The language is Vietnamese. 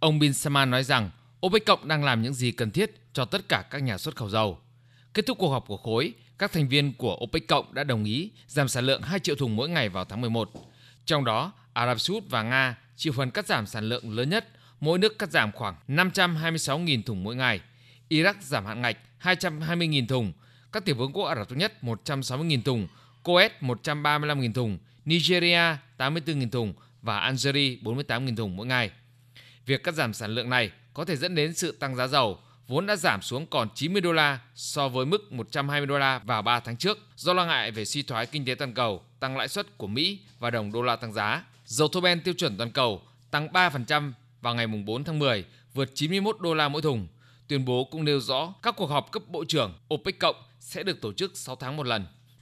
Ông Bin Salman nói rằng OPEC cộng đang làm những gì cần thiết cho tất cả các nhà xuất khẩu dầu. Kết thúc cuộc họp của khối, các thành viên của OPEC cộng đã đồng ý giảm sản lượng 2 triệu thùng mỗi ngày vào tháng 11. Trong đó, Ả Rập Xê Út và Nga chịu phần cắt giảm sản lượng lớn nhất, mỗi nước cắt giảm khoảng 526.000 thùng mỗi ngày. Iraq giảm hạn ngạch 220.000 thùng, các tiểu vương quốc Ả Rập Thống Nhất 160.000 thùng, Kuwait 135.000 thùng, Nigeria 84.000 thùng và Algeria 48.000 thùng mỗi ngày. Việc cắt giảm sản lượng này có thể dẫn đến sự tăng giá dầu, vốn đã giảm xuống còn 90 đô la so với mức 120 đô la vào 3 tháng trước do lo ngại về suy thoái kinh tế toàn cầu, tăng lãi suất của Mỹ và đồng đô la tăng giá. Dầu thô ben tiêu chuẩn toàn cầu tăng 3% vào ngày 4 tháng 10, vượt 91 đô la mỗi thùng. Tuyên bố cũng nêu rõ các cuộc họp cấp bộ trưởng OPEC cộng sẽ được tổ chức 6 tháng một lần.